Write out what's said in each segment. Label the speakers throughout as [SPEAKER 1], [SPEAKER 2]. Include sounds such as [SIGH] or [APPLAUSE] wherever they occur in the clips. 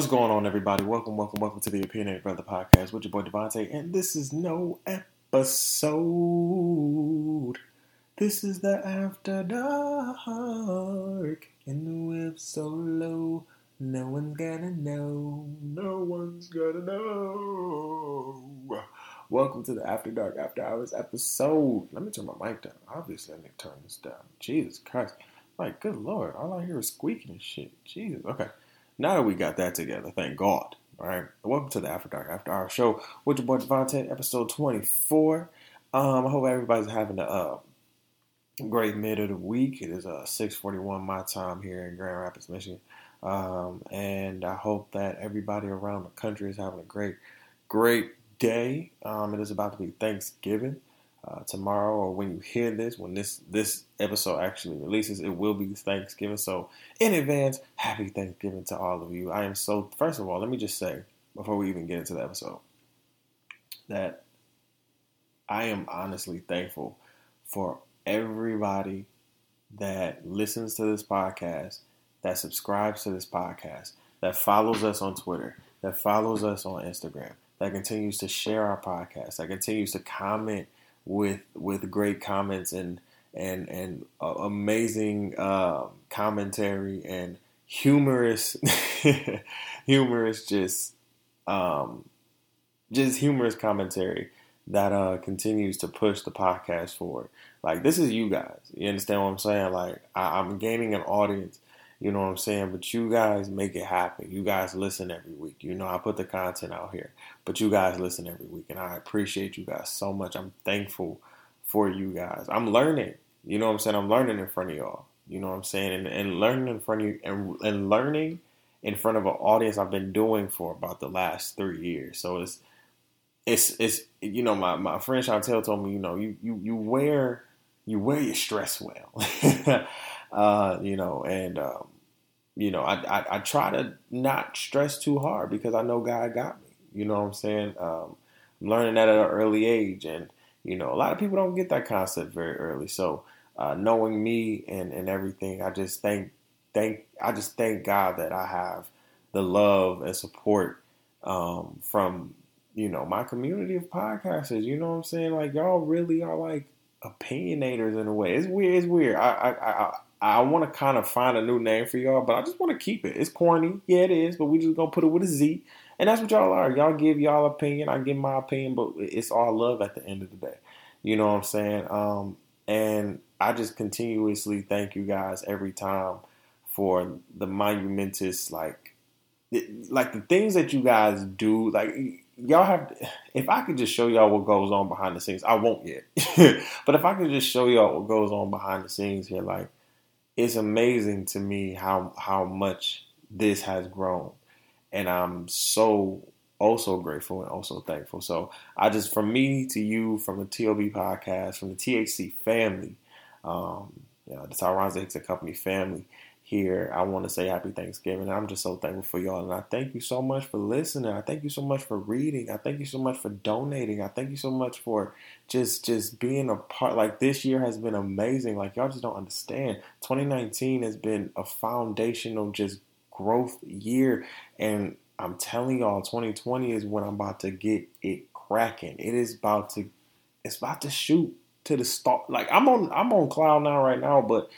[SPEAKER 1] What's going on, everybody? Welcome, welcome, welcome to the Opinionated Bruhtha Podcast with your boy DeVonta, and this is no episode. This is the After Dark, and the web so low, no one's gonna know. No one's gonna know. Welcome to the After Dark After Hours episode. Let me turn my mic down. Obviously, I need to turn this down. Jesus Christ. Like, good lord, all I hear is squeaking and shit. Jesus. Okay. Now that we got that together, thank God. All right. Welcome to the After Dark After Hour show with your boy DeVonta, episode 24. Um, I hope everybody's having a uh, great mid of the week. It is uh, 641 my time here in Grand Rapids, Michigan. Um, and I hope that everybody around the country is having a great, great day. Um, it is about to be Thanksgiving uh, tomorrow, or when you hear this, when this this episode actually releases, it will be Thanksgiving. So in advance, happy Thanksgiving to all of you. I am so. First of all, let me just say before we even get into the episode that I am honestly thankful for everybody that listens to this podcast, that subscribes to this podcast, that follows us on Twitter, that follows us on Instagram, that continues to share our podcast, that continues to comment with with great comments and and and uh, amazing uh, commentary and humorous [LAUGHS] humorous just um, just humorous commentary that uh, continues to push the podcast forward. Like this is you guys. You understand what I'm saying? Like I, I'm gaining an audience. You know what I'm saying? But you guys make it happen. You guys listen every week. You know, I put the content out here, but you guys listen every week. And I appreciate you guys so much. I'm thankful for you guys. I'm learning. You know what I'm saying? I'm learning in front of y'all. You know what I'm saying? And, and learning in front of you and, and learning in front of an audience I've been doing for about the last three years. So it's it's it's you know my, my friend Chantel told me you know you you you wear you wear your stress well, [LAUGHS] uh, you know, and um, you know I, I, I try to not stress too hard because I know God got me. You know what I'm saying? Um, I'm learning that at an early age, and you know a lot of people don't get that concept very early. So uh, knowing me and and everything, I just thank thank I just thank God that I have the love and support um, from you know my community of podcasters. You know what I'm saying? Like y'all really are like opinionators in a way. It's weird. It's weird. I I I, I want to kind of find a new name for y'all, but I just want to keep it. It's corny, yeah, it is, but we just gonna put it with a Z, and that's what y'all are. Y'all give y'all opinion, I give my opinion, but it's all love at the end of the day. You know what I'm saying? Um, and I just continuously thank you guys every time for the monumentous like like the things that you guys do like y'all have if I could just show y'all what goes on behind the scenes, I won't yet. [LAUGHS] but if I could just show y'all what goes on behind the scenes here, like it's amazing to me how how much this has grown. And I'm so also grateful and also thankful. So I just from me to you, from the TOB podcast, from the THC family, um, you know, the Tyronza Hicks Company family, here, I want to say happy Thanksgiving. I'm just so thankful for y'all. And I thank you so much for listening. I thank you so much for reading. I thank you so much for donating. I thank you so much for just just being a part. Like this year has been amazing. Like y'all just don't understand. 2019 has been a foundational just growth year. And I'm telling y'all, 2020 is when I'm about to get it cracking. It is about to it's about to shoot to the start. Like I'm on I'm on cloud now right now, but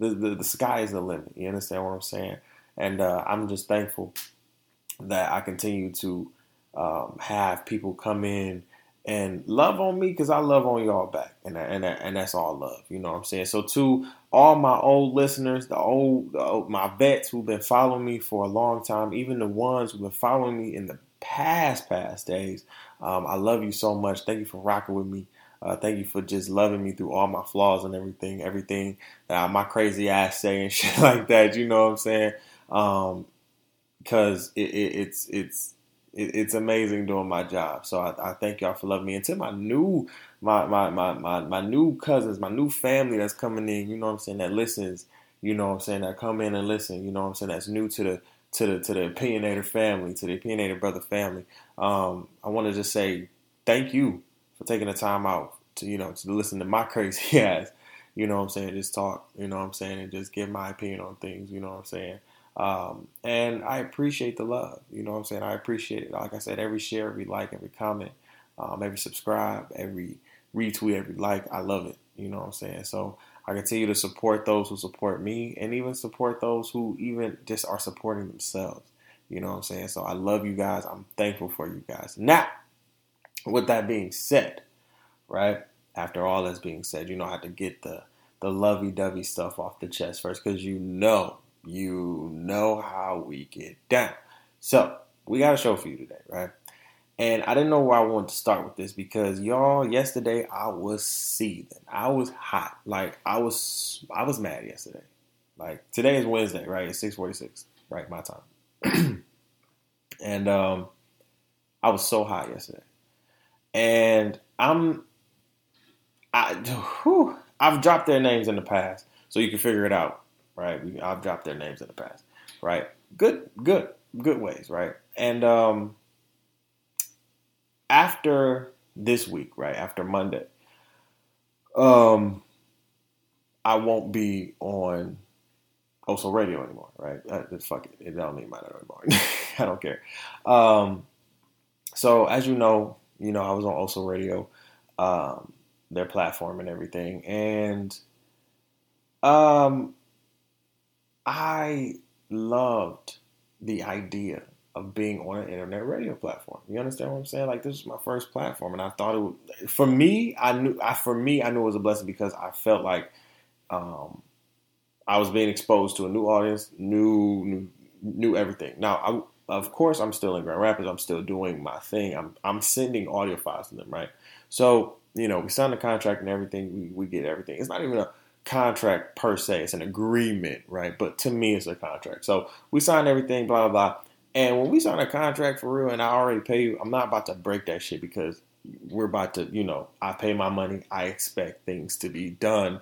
[SPEAKER 1] the, the, the sky is the limit. You understand what I'm saying? And uh, I'm just thankful that I continue to um, have people come in and love on me because I love on y'all back, and and and that's all love. You know what I'm saying? So to all my old listeners, the old, the old my vets who've been following me for a long time, even the ones who've been following me in the past past days, um, I love you so much. Thank you for rocking with me. Uh, thank you for just loving me through all my flaws and everything, everything that my crazy ass say and [LAUGHS] shit like that. You know what I'm saying? Um, because it, it, it's it's it, it's amazing doing my job. So I, I, thank y'all for loving me. And to my new my, my my my my new cousins, my new family that's coming in. You know what I'm saying? That listens. You know what I'm saying? That come in and listen. You know what I'm saying? That's new to the to the to the opinionator family, to the opinionator brother family. Um, I want to just say thank you for taking the time out to, you know, to listen to my [LAUGHS] crazy ass, you know what I'm saying, just talk, you know what I'm saying, and just give my opinion on things, you know what I'm saying. Um, and I appreciate the love. You know what I'm saying? I appreciate it. Like I said, every share, every like, every comment, um, every subscribe, every retweet, every like, I love it. You know what I'm saying? So I continue to support those who support me and even support those who even just are supporting themselves. You know what I'm saying? So I love you guys. I'm thankful for you guys. Now, with that being said, right? After all that's being said, you know how to get the the lovey-dovey stuff off the chest first because you know, you know how we get down. So we got a show for you today, right? And I didn't know where I wanted to start with this because y'all, yesterday I was seething. I was hot. Like I was, I was mad yesterday. Like today is Wednesday, right? It's six forty six, right? My time. [CLEARS THROAT] and um, I was so hot yesterday, and I'm, I, whew, I've dropped their names in the past, so you can figure it out, right? I've dropped their names in the past, right? Good, good, good ways, right? And um after this week, right after Monday, um, I won't be on Oso Radio anymore, right? Uh, fuck it, it don't mean matter anymore. [LAUGHS] I don't care. Um, so as you know, you know I was on Also Radio, um, their platform and everything, and um, I loved the idea of being on an internet radio platform. You understand what I'm saying? Like this is my first platform, and I thought it for me. I knew I, for me I knew it was a blessing because I felt like um, I was being exposed to a new audience, new new new everything. Now, I, of course, I'm still in Grand Rapids. I'm still doing my thing. I'm I'm sending audio files to them, right? So you know, we signed the contract and everything. We we get everything. It's not even a contract per se. It's an agreement, right? But to me, it's a contract. So we signed everything, blah blah blah. And when we sign a contract for real and I already pay you, I'm not about to break that shit because we're about to, you know, I pay my money. I expect things to be done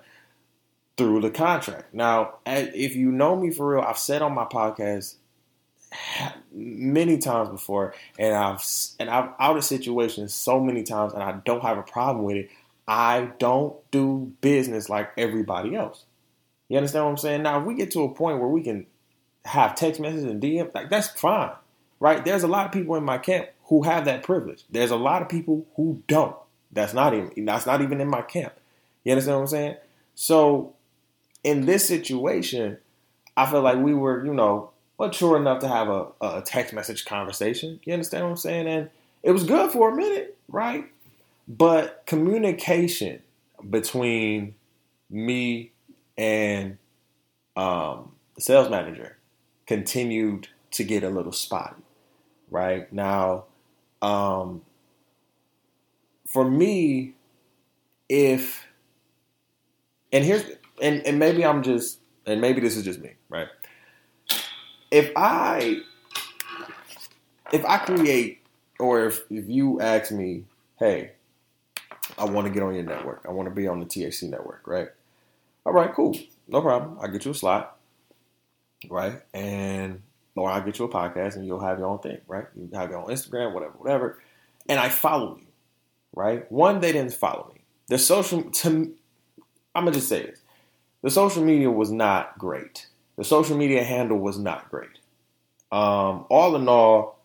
[SPEAKER 1] through the contract. Now, if you know me for real, I've said on my podcast many times before, and I've and I've out of situations so many times, and I don't have a problem with it. I don't do business like everybody else. You understand what I'm saying? Now, if we get to a point where we can have text messages and DM, like that's fine, right? There's a lot of people in my camp who have that privilege. There's a lot of people who don't. That's not even that's not even in my camp. You understand what I'm saying? So in this situation, I feel like we were, you know, mature enough to have a, a text message conversation. You understand what I'm saying? And it was good for a minute, right? But communication between me and um, the sales manager continued to get a little spotty. Right now, um, for me, if and here's and, and maybe I'm just and maybe this is just me? If I if I create or if, if you ask me, hey, I want to get on your network. I want to be on the THC network, right? All right, cool. No problem. I'll get you a slot right? And or I'll get you a podcast and you'll have your own thing, right? You have your own Instagram, whatever, whatever. And I follow you, right? One, they didn't follow me. The social, to, I'm gonna just say this: the social media was not great. The social media handle was not great. Um, all in all,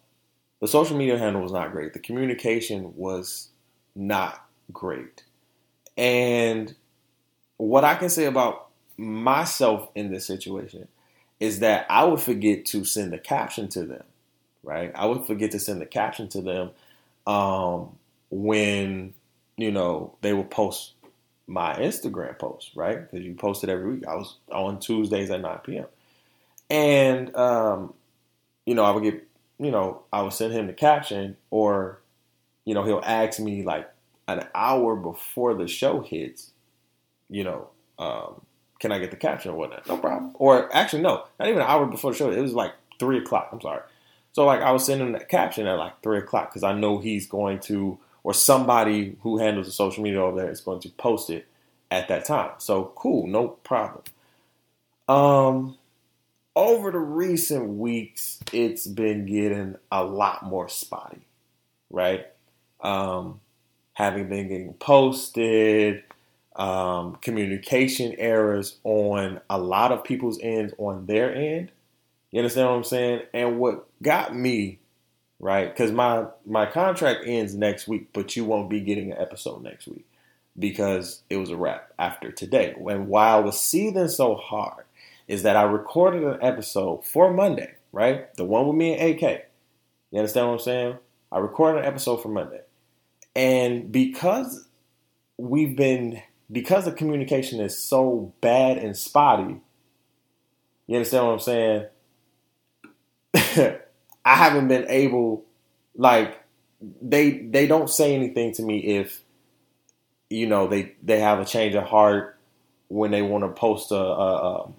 [SPEAKER 1] the social media handle was not great. The communication was not great. And what I can say about myself in this situation is that I would forget to send a caption to them, right? I would forget to send the caption to them um, when you know they would post my Instagram post, right? Because you posted every week. I was on Tuesdays at 9 p.m. And um, you know, I would get, you know, I would send him the caption, or you know, he'll ask me like an hour before the show hits, you know, um, can I get the caption or whatnot? No problem. Or actually, no, not even an hour before the show. It was like three o'clock. I'm sorry. So like I was sending that caption at like three o'clock because I know he's going to, or somebody who handles the social media over there is going to post it at that time. So cool, no problem. Um, over the recent weeks, it's been getting a lot more spotty, right? Um, having been getting posted, um, communication errors on a lot of people's ends on their end. You understand what I'm saying? And what got me, right? Because my my contract ends next week, but you won't be getting an episode next week because it was a wrap after today. And why I was seething so hard is that I recorded an episode for Monday, right? The one with me and AK. You understand what I'm saying? I recorded an episode for Monday. And because we've been because the communication is so bad and spotty, you understand what I'm saying? [LAUGHS] I haven't been able like they they don't say anything to me if you know they they have a change of heart when they want to post a, a,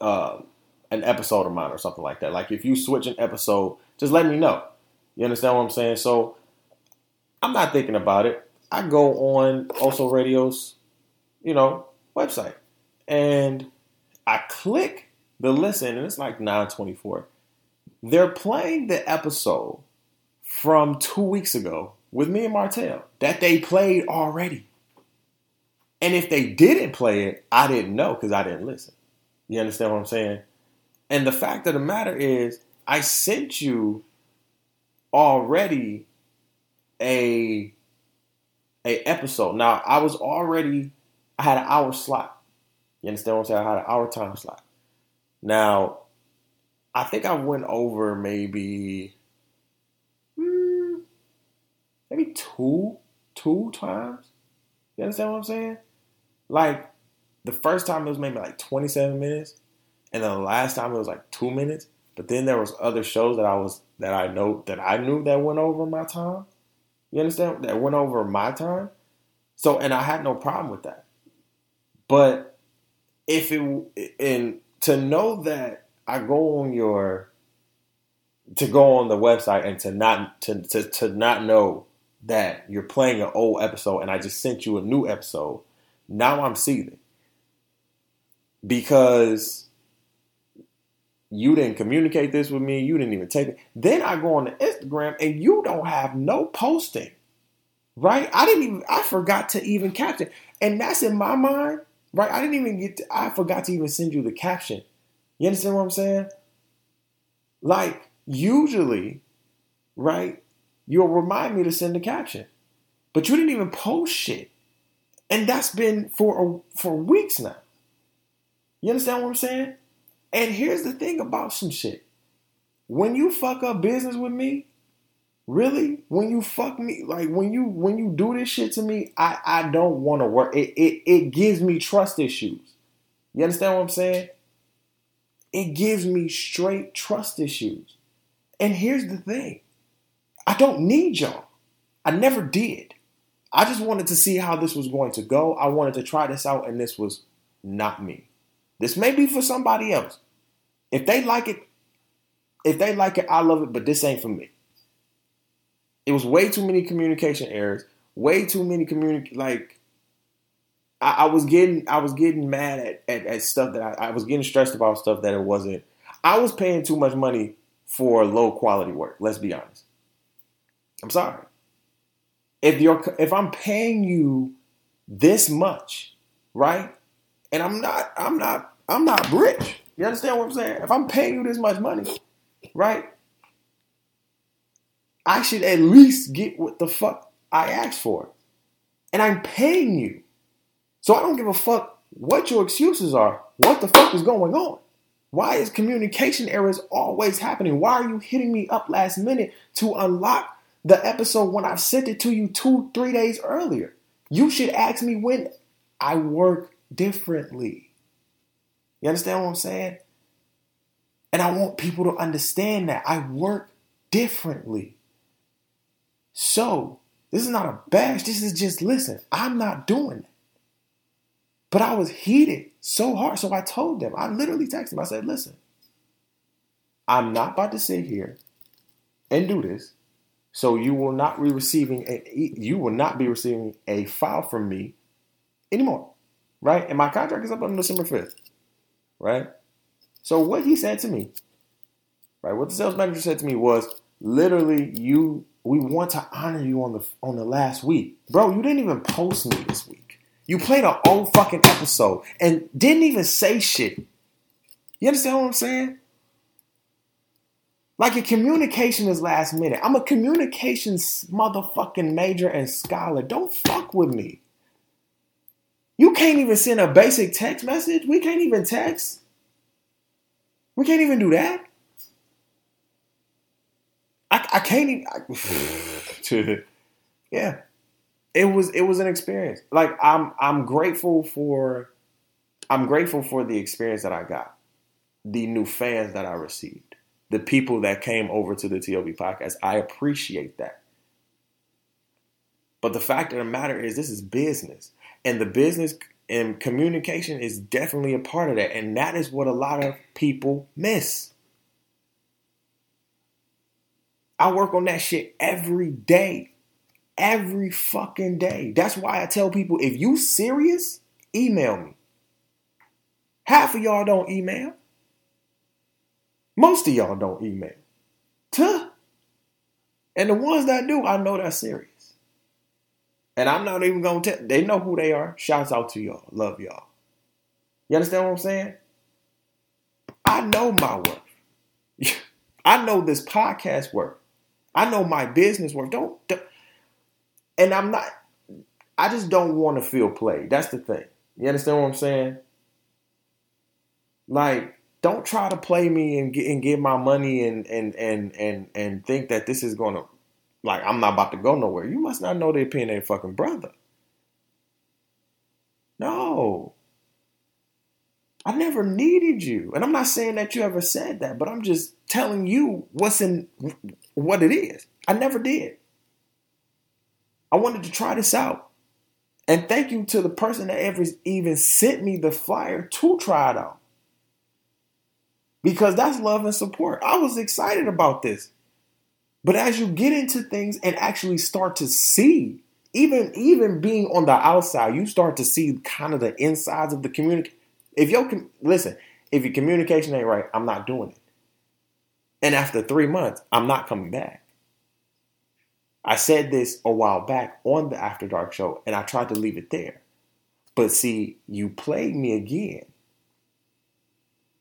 [SPEAKER 1] a, a, an episode of mine or something like that. Like if you switch an episode, just let me know. You understand what I'm saying? So I'm not thinking about it. I go on also radio's, you know, website and I click the listen and it's like 924. They're playing the episode from two weeks ago with me and Martell that they played already. And if they didn't play it, I didn't know because I didn't listen. You understand what I'm saying? And the fact of the matter is, I sent you already a a episode. Now I was already I had an hour slot. You understand what I'm saying? I had an hour time slot. Now I think I went over maybe hmm, maybe two, two times. You understand what I'm saying? Like the first time it was maybe like 27 minutes, and the last time it was like two minutes. But then there was other shows that I was that I know that I knew that went over my time. You understand? That went over my time. So and I had no problem with that. But if it and to know that I go on your to go on the website and to not to, to, to not know that you're playing an old episode and I just sent you a new episode, now I'm seething. Because you didn't communicate this with me, you didn't even take it. Then I go on the Instagram and you don't have no posting. Right? I didn't even I forgot to even caption. And that's in my mind, right? I didn't even get to, I forgot to even send you the caption. You understand what I'm saying? Like usually, right? you'll remind me to send a caption. But you didn't even post shit. And that's been for a, for weeks now. You understand what I'm saying? And here's the thing about some shit. When you fuck up business with me, really, when you fuck me, like when you when you do this shit to me, I I don't want to work. It, it it gives me trust issues. You understand what I'm saying? It gives me straight trust issues. And here's the thing. I don't need y'all. I never did. I just wanted to see how this was going to go. I wanted to try this out, and this was not me. This may be for somebody else. If they like it, if they like it, I love it, but this ain't for me. It was way too many communication errors, way too many communic like I, I, was getting I was getting mad at, at, at stuff that I, I was getting stressed about stuff that it wasn't. I was paying too much money for low quality work, let's be honest. I'm sorry. If you're if I'm paying you this much, right? And I'm not I'm not I'm not rich. You understand what I'm saying? If I'm paying you this much money, right? I should at least get what the fuck I asked for. And I'm paying you. So I don't give a fuck what your excuses are. What the fuck is going on? Why is communication errors always happening? Why are you hitting me up last minute to unlock the episode when I sent it to you two, three days earlier. You should ask me when I work differently. You understand what I'm saying? And I want people to understand that I work differently. So, this is not a bash. This is just listen, I'm not doing it. But I was heated so hard. So I told them, I literally texted them. I said, listen, I'm not about to sit here and do this so you will not be receiving a you will not be receiving a file from me anymore. Right? And my contract is up on December 5th. Right? So what he said to me, right? What the sales manager said to me was literally you we want to honor you on the on the last week. Bro, you didn't even post me this week. You played an old fucking episode and didn't even say shit. You understand what I'm saying? Like a communication is last minute. I'm a communications motherfucking major and scholar. Don't fuck with me. You can't even send a basic text message. We can't even text. We can't even do that. I, I can't even. I, [SIGHS] yeah, it was it was an experience. Like I'm I'm grateful for I'm grateful for the experience that I got, the new fans that I received, the people that came over to the TOB podcast. I appreciate that. But the fact of the matter is, this is business, and the business and communication is definitely a part of that, and that is what a lot of people miss. I work on that shit every day. Every fucking day. That's why I tell people if you serious, email me. Half of y'all don't email. Most of y'all don't email. Tuh. And the ones that do, I know that's serious. And I'm not even gonna tell they know who they are. Shouts out to y'all. Love y'all. You understand what I'm saying? I know my worth. [LAUGHS] I know this podcast worth. I know my business worth. Don't, don't and I'm not I just don't want to feel played. That's the thing. You understand what I'm saying? Like, don't try to play me and get and get my money and and and and and think that this is gonna like I'm not about to go nowhere. You must not know they're paying their fucking brother. No. I never needed you. And I'm not saying that you ever said that, but I'm just telling you what's in what it is. I never did. I wanted to try this out. And thank you to the person that ever even sent me the flyer to try it out. Because that's love and support. I was excited about this. But as you get into things and actually start to see, even even being on the outside, you start to see kind of the insides of the community. If your listen, if your communication ain't right, I'm not doing it. And after three months, I'm not coming back. I said this a while back on the After Dark show, and I tried to leave it there. But see, you played me again.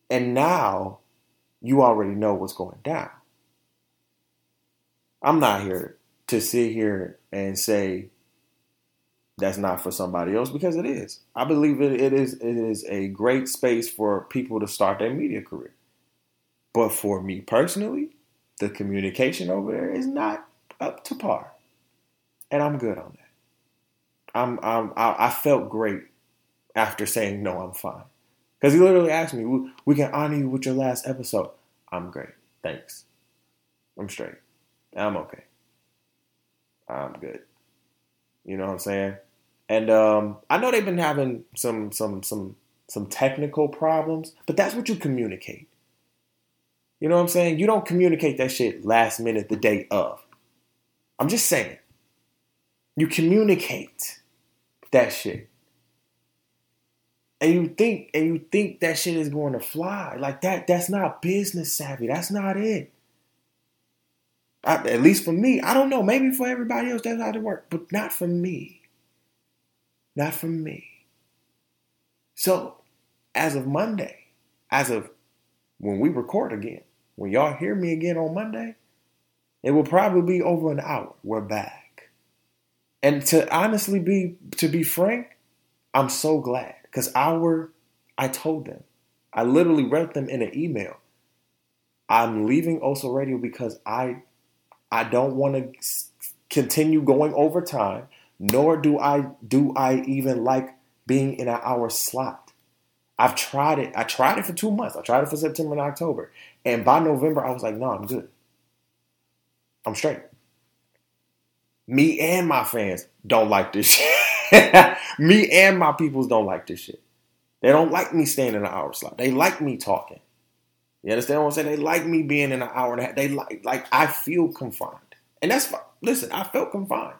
[SPEAKER 1] And now you already know what's going down. I'm not here to sit here and say that's not for somebody else because it is. I believe it, it is it is a great space for people to start their media career. But for me personally, the communication over there is not up to par, and I'm good on that. I'm, I'm I, I felt great after saying no, I'm fine, because he literally asked me, we, "We can honor you with your last episode." I'm great, thanks. I'm straight. I'm okay. I'm good. You know what I'm saying? And um, I know they've been having some some some some technical problems, but that's what you communicate. You know what I'm saying? You don't communicate that shit last minute the day of. I'm just saying. You communicate that shit. And you think and you think that shit is going to fly. Like that that's not business savvy. That's not it. I, at least for me, I don't know. Maybe for everybody else, that's how it works, but not for me. Not for me. So, as of Monday, as of when we record again, when y'all hear me again on Monday, it will probably be over an hour. We're back. And to honestly be to be frank, I'm so glad because our I told them, I literally wrote them in an email. I'm leaving Oso Radio because I I don't want to continue going over time, nor do I do I even like being in an hour slot. I've tried it. I tried it for two months. I tried it for September and October. And by November, I was like, no, I'm good. I'm straight. Me and my fans don't like this shit. [LAUGHS] me and my peoples don't like this shit. They don't like me staying in an hour slot. They like me talking. You understand what I'm saying? They like me being in an hour and a half. They like like I feel confined. And that's. Listen, I felt confined.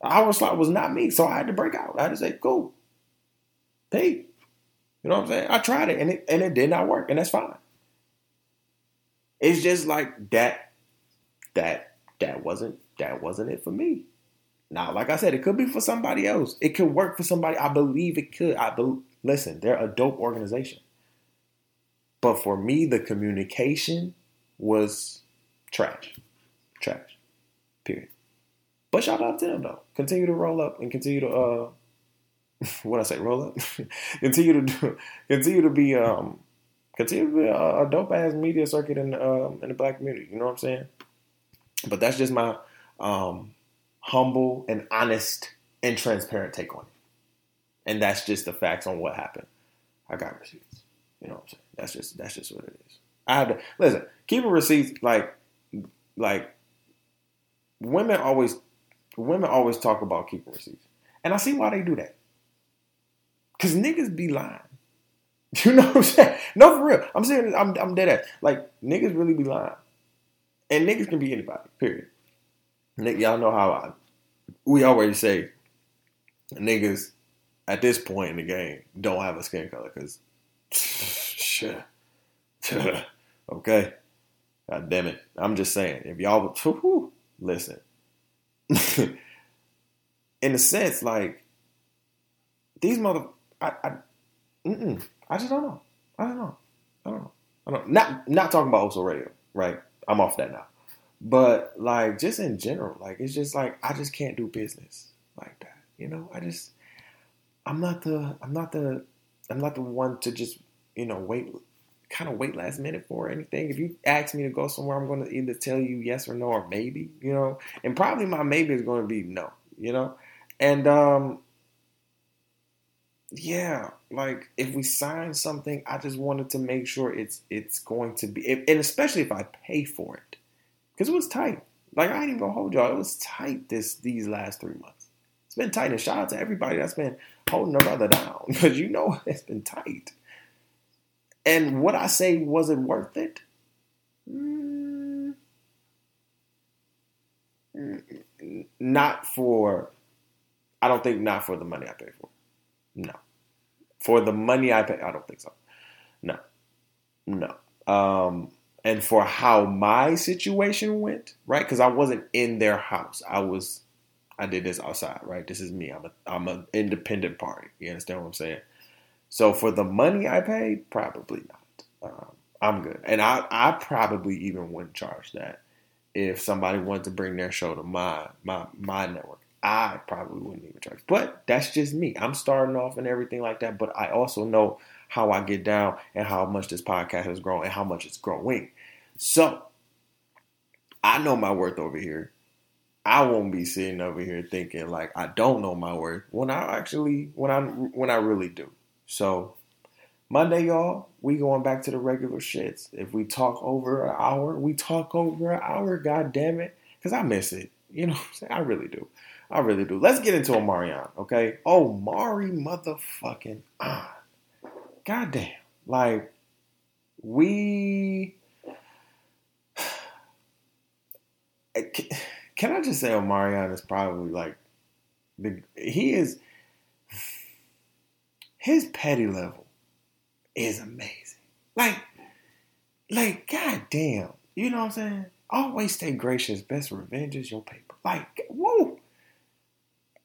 [SPEAKER 1] The hour slot was not me, so I had to break out. I had to say, cool. Hey. You know what I'm saying? I tried it and it and it did not work, and that's fine. It's just like that that that wasn't that wasn't it for me. Now, like I said, it could be for somebody else. It could work for somebody. I believe it could. I be, listen. They're a dope organization. But for me, the communication was trash. Trash. Period. But shout out to them though. Continue to roll up and continue to uh [LAUGHS] what I say, roll up. [LAUGHS] continue to do, continue to be um continue to be a, a dope ass media circuit in um in the black community. You know what I'm saying? But that's just my um humble and honest and transparent take on it. And that's just the facts on what happened. I got receipts. You know what I'm saying? That's just that's just what it is. I have to listen, keeping receipts like like women always women always talk about keeping receipts. And I see why they do that. Cause niggas be lying. [LAUGHS] You know what I'm saying? No, for real. I'm saying I'm I'm dead ass. Like niggas really be lying. And niggas can be anybody, period. Nick, y'all know how I we always say niggas at this point in the game don't have a skin color because shit. [LAUGHS] okay. God damn it. I'm just saying, if y'all listen. [LAUGHS] in a sense, like these mother I I, I just don't know. I don't know. I don't know. I don't not not talking about Oso Radio, right? I'm off that now. But like just in general, like it's just like I just can't do business like that. You know, I just I'm not the I'm not the I'm not the one to just you know wait kind of wait last minute for anything. If you ask me to go somewhere, I'm going to either tell you yes or no or maybe. You know, and probably my maybe is going to be no. You know, and um yeah, like if we sign something, I just wanted to make sure it's it's going to be, and especially if I pay for it because it was tight. Like I ain't even gonna hold y'all. It was tight this these last three months. It's been tight, and shout out to everybody that's been holding their brother down [LAUGHS] because you know it's been tight. And what I say was it worth it? Mm, not for. I don't think not for the money I paid for. No, for the money I pay, I don't think so. No, no. Um, and for how my situation went, right? Because I wasn't in their house. I was, I did this outside, right? This is me. I'm a, I'm an independent party. You understand what I'm saying? So for the money I paid, probably not. Um, I'm good, and I, I probably even wouldn't charge that if somebody wanted to bring their show to my, my, my network. I probably wouldn't even charge. But that's just me. I'm starting off and everything like that. But I also know how I get down and how much this podcast has grown and how much it's growing. So I know my worth over here. I won't be sitting over here thinking like I don't know my worth when I actually when I when I really do. So Monday, y'all, we going back to the regular shits. If we talk over an hour, we talk over an hour. God damn it, because I miss it. You know, i really do. I really do. Let's get into Omarion, okay? Oh, Mari motherfucking ah. Goddamn. Like, we. [SIGHS] Can I just say Omarion is probably like. The, he is. His petty level is amazing. Like, like, goddamn. You know what I'm saying? Always stay gracious. Best revenge is your paper. Like, whoa.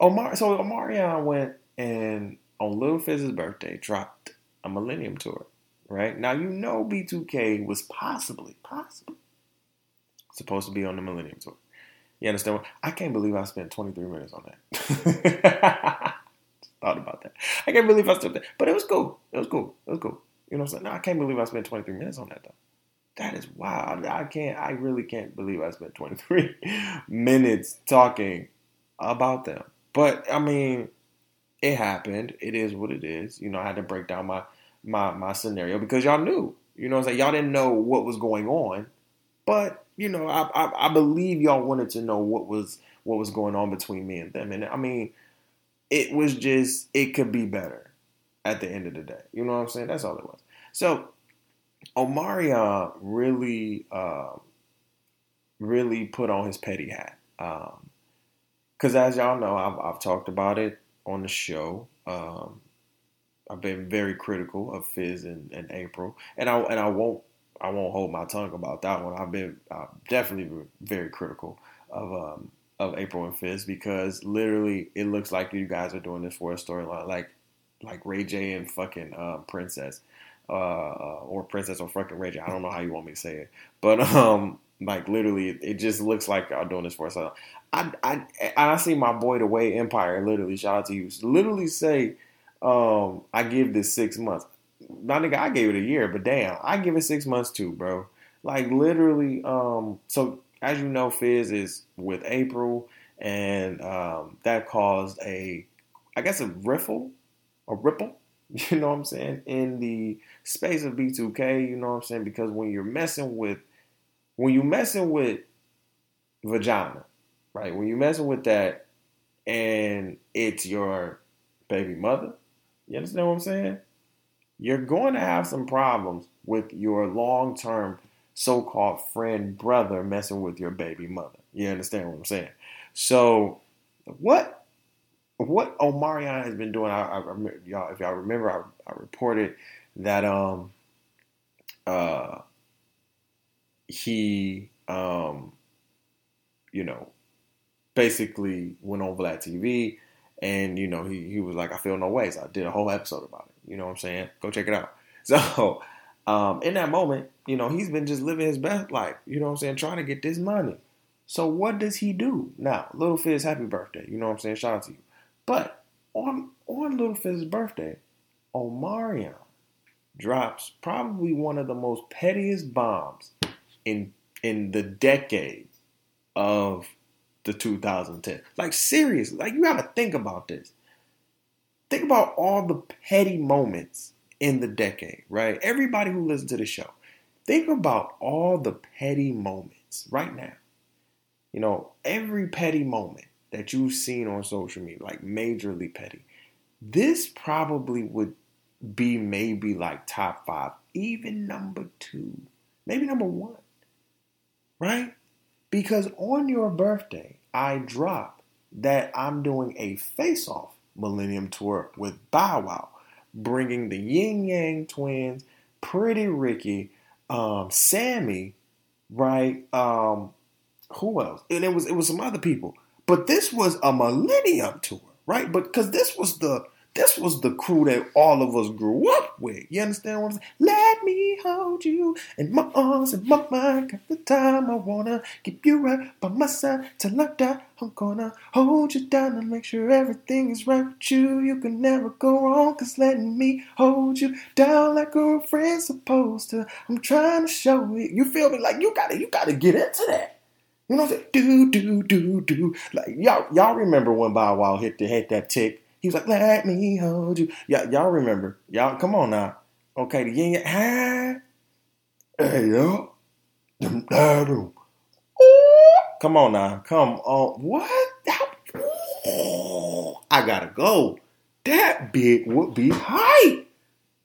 [SPEAKER 1] Omar, so Omarion went and on Lil Fizz's birthday dropped a Millennium Tour, right? Now you know B2K was possibly, possibly supposed to be on the Millennium Tour. You understand? What? I can't believe I spent 23 minutes on that. [LAUGHS] Thought about that. I can't believe I spent that, but it was cool. It was cool. It was cool. You know what I'm saying? No, I can't believe I spent 23 minutes on that though. That is wild. I can't. I really can't believe I spent 23 [LAUGHS] minutes talking about them. But I mean, it happened. It is what it is. You know, I had to break down my my my scenario because y'all knew. You know, I'm saying y'all didn't know what was going on, but you know, I, I I believe y'all wanted to know what was what was going on between me and them. And I mean, it was just it could be better at the end of the day. You know what I'm saying? That's all it was. So Omarion really, uh, really put on his petty hat. Because um, as y'all know, I've, I've, talked about it on the show. Um, I've been very critical of Fizz and, and, Apryl, and I and I won't I won't hold my tongue about that one. I've been uh, definitely very critical of um, of Apryl and Fizz because literally it looks like you guys are doing this for a storyline, like like Ray J and fucking uh, Princess. uh, or princess or fucking Reggie. I don't know how you want me to say it, but [LAUGHS] um, like literally, it, just looks like y'all doing this for us. I I I see my boy the way Empire literally shout out to you. Literally say, um, I give this six months. Not nigga, I gave it a year, but damn, I give it six months too, bro. Like literally, um, so as you know, Fizz is with Apryl, and um, that caused a, I guess a riffle, a ripple [LAUGHS] you know what I'm saying, in the space of B2K, you know what I'm saying? Because when you're messing with when you're messing with vagina, right? When you're messing with that and it's your baby mother, you understand what I'm saying? You're going to have some problems with your long term so called friend brother messing with your baby mother. You understand what I'm saying? So, what what Omarion has been doing, I, I, y'all, if y'all remember, I, I reported that um uh he um you know basically went on Vlad TV and you know he he was like I feel no ways. I did a whole episode about it. You know what I'm saying? Go check it out. [LAUGHS] So um in that moment, you know he's been just living his best life. You know what I'm saying? Trying to get this money. So what does he do now? Little Fizz, happy birthday. You know what I'm saying? Shout out to you. But on on Little Fizz's birthday, Omarion drops probably one of the most pettiest bombs in in the decade of the 2010. Like seriously, like you got to think about this. Think about all the petty moments in the decade, right? Everybody who listens to the show, think about all the petty moments right now. You know, every petty moment that you've seen on social media, like majorly petty, this probably would be maybe like top five, even number two, maybe number one, right? Because on your birthday, I drop that I'm doing a face off Millennium Tour with Bow Wow, bringing the Ying Yang twins, Pretty Ricky, um, Sammie, right? Um, who else? And it was it was some other people. But this was a millennium tour, right? But because this was the this was the crew that all of us grew up with. You understand what I'm saying? Let me hold you in my arms and my mind. Got the time I wanna keep you right by my side till I die. I'm gonna hold you down and make sure everything is right with you. You can never go wrong, cause letting me hold you down like a friend's supposed to. I'm trying to show you. You feel me? Like you gotta, you gotta get into that. You know what I'm saying? Do do do do. Like y'all y'all remember when Bow Wow hit the hit that tick? He was like, "Let me hold you." Y'all y'all remember? Y'all come on now. Okay, the yin yang. Hey yo, Come on now, come on. What? I gotta go. That bit would be hype.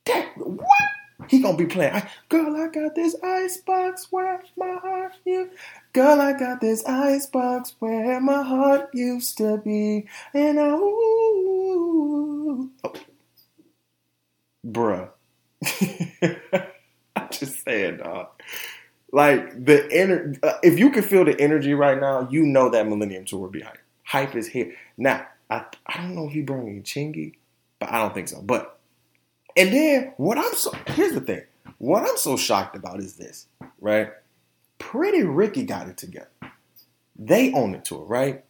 [SPEAKER 1] That what? He gonna be playing. I, Girl, I got this ice box where my heart you. Girl, I got this ice box where my heart used to be, and I, ooh, oh. bruh. [LAUGHS] I'm just saying, dog. Like the energy, uh, if you can feel the energy right now, you know that Millennium Tour will be hype. Hype is here now. I I don't know if he bringing Chingy, but I don't think so. But and then what I'm so here's the thing. What I'm so shocked about is this, right? Pretty Ricky got it together. They own the tour, right?